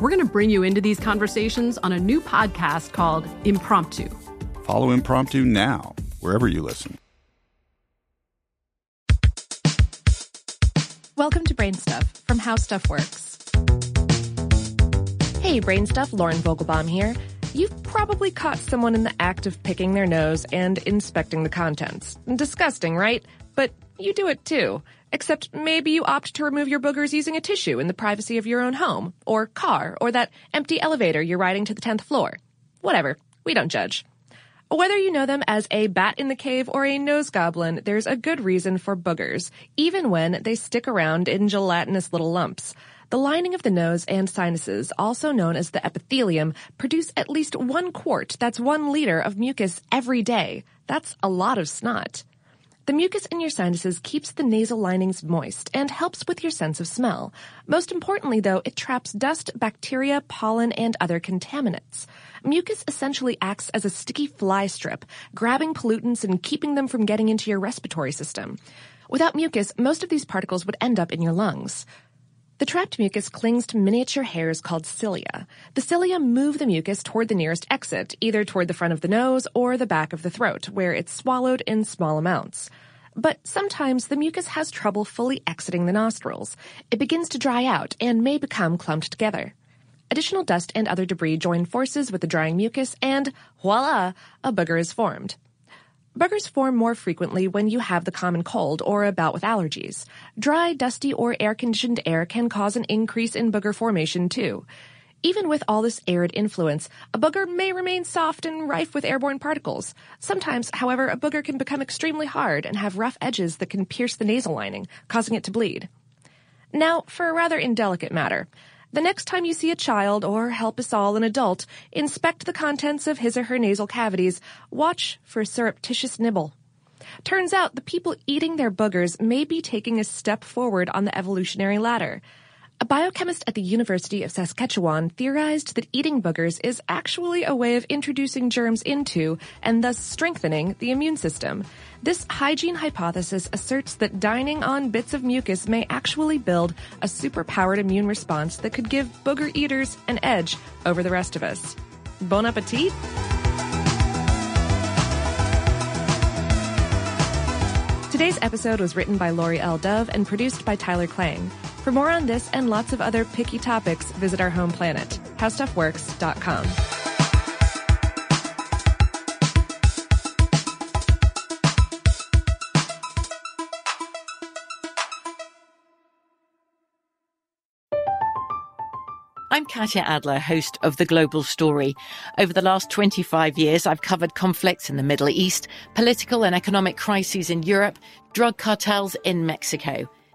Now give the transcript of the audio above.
We're going to bring you into these conversations on a new podcast called Impromptu. Follow Impromptu now, wherever you listen. Welcome to Brain Stuff from How Stuff Works. Hey, Brain Stuff, Lauren Vogelbaum here. You've probably caught someone in the act of picking their nose and inspecting the contents. Disgusting, right? But you do it too. Except maybe you opt to remove your boogers using a tissue in the privacy of your own home, or car, or that empty elevator you're riding to the 10th floor. Whatever. We don't judge. Whether you know them as a bat in the cave or a nose goblin, there's a good reason for boogers, even when they stick around in gelatinous little lumps. The lining of the nose and sinuses, also known as the epithelium, produce at least one quart, that's one liter of mucus every day. That's a lot of snot. The mucus in your sinuses keeps the nasal linings moist and helps with your sense of smell. Most importantly, though, it traps dust, bacteria, pollen, and other contaminants. Mucus essentially acts as a sticky fly strip, grabbing pollutants and keeping them from getting into your respiratory system. Without mucus, most of these particles would end up in your lungs. The trapped mucus clings to miniature hairs called cilia. The cilia move the mucus toward the nearest exit, either toward the front of the nose or the back of the throat, where it's swallowed in small amounts. But sometimes the mucus has trouble fully exiting the nostrils. It begins to dry out and may become clumped together. Additional dust and other debris join forces with the drying mucus and voila, a booger is formed. Boogers form more frequently when you have the common cold or a bout with allergies. Dry, dusty, or air-conditioned air can cause an increase in booger formation too. Even with all this arid influence, a booger may remain soft and rife with airborne particles. Sometimes, however, a booger can become extremely hard and have rough edges that can pierce the nasal lining, causing it to bleed. Now, for a rather indelicate matter. The next time you see a child, or help us all an adult, inspect the contents of his or her nasal cavities, watch for surreptitious nibble. Turns out the people eating their boogers may be taking a step forward on the evolutionary ladder. A biochemist at the University of Saskatchewan theorized that eating boogers is actually a way of introducing germs into and thus strengthening the immune system. This hygiene hypothesis asserts that dining on bits of mucus may actually build a superpowered immune response that could give booger eaters an edge over the rest of us. Bon appetit! Today's episode was written by Laurie L. Dove and produced by Tyler Klang. For more on this and lots of other picky topics, visit our home planet, howstuffworks.com. I'm Katya Adler, host of The Global Story. Over the last 25 years, I've covered conflicts in the Middle East, political and economic crises in Europe, drug cartels in Mexico.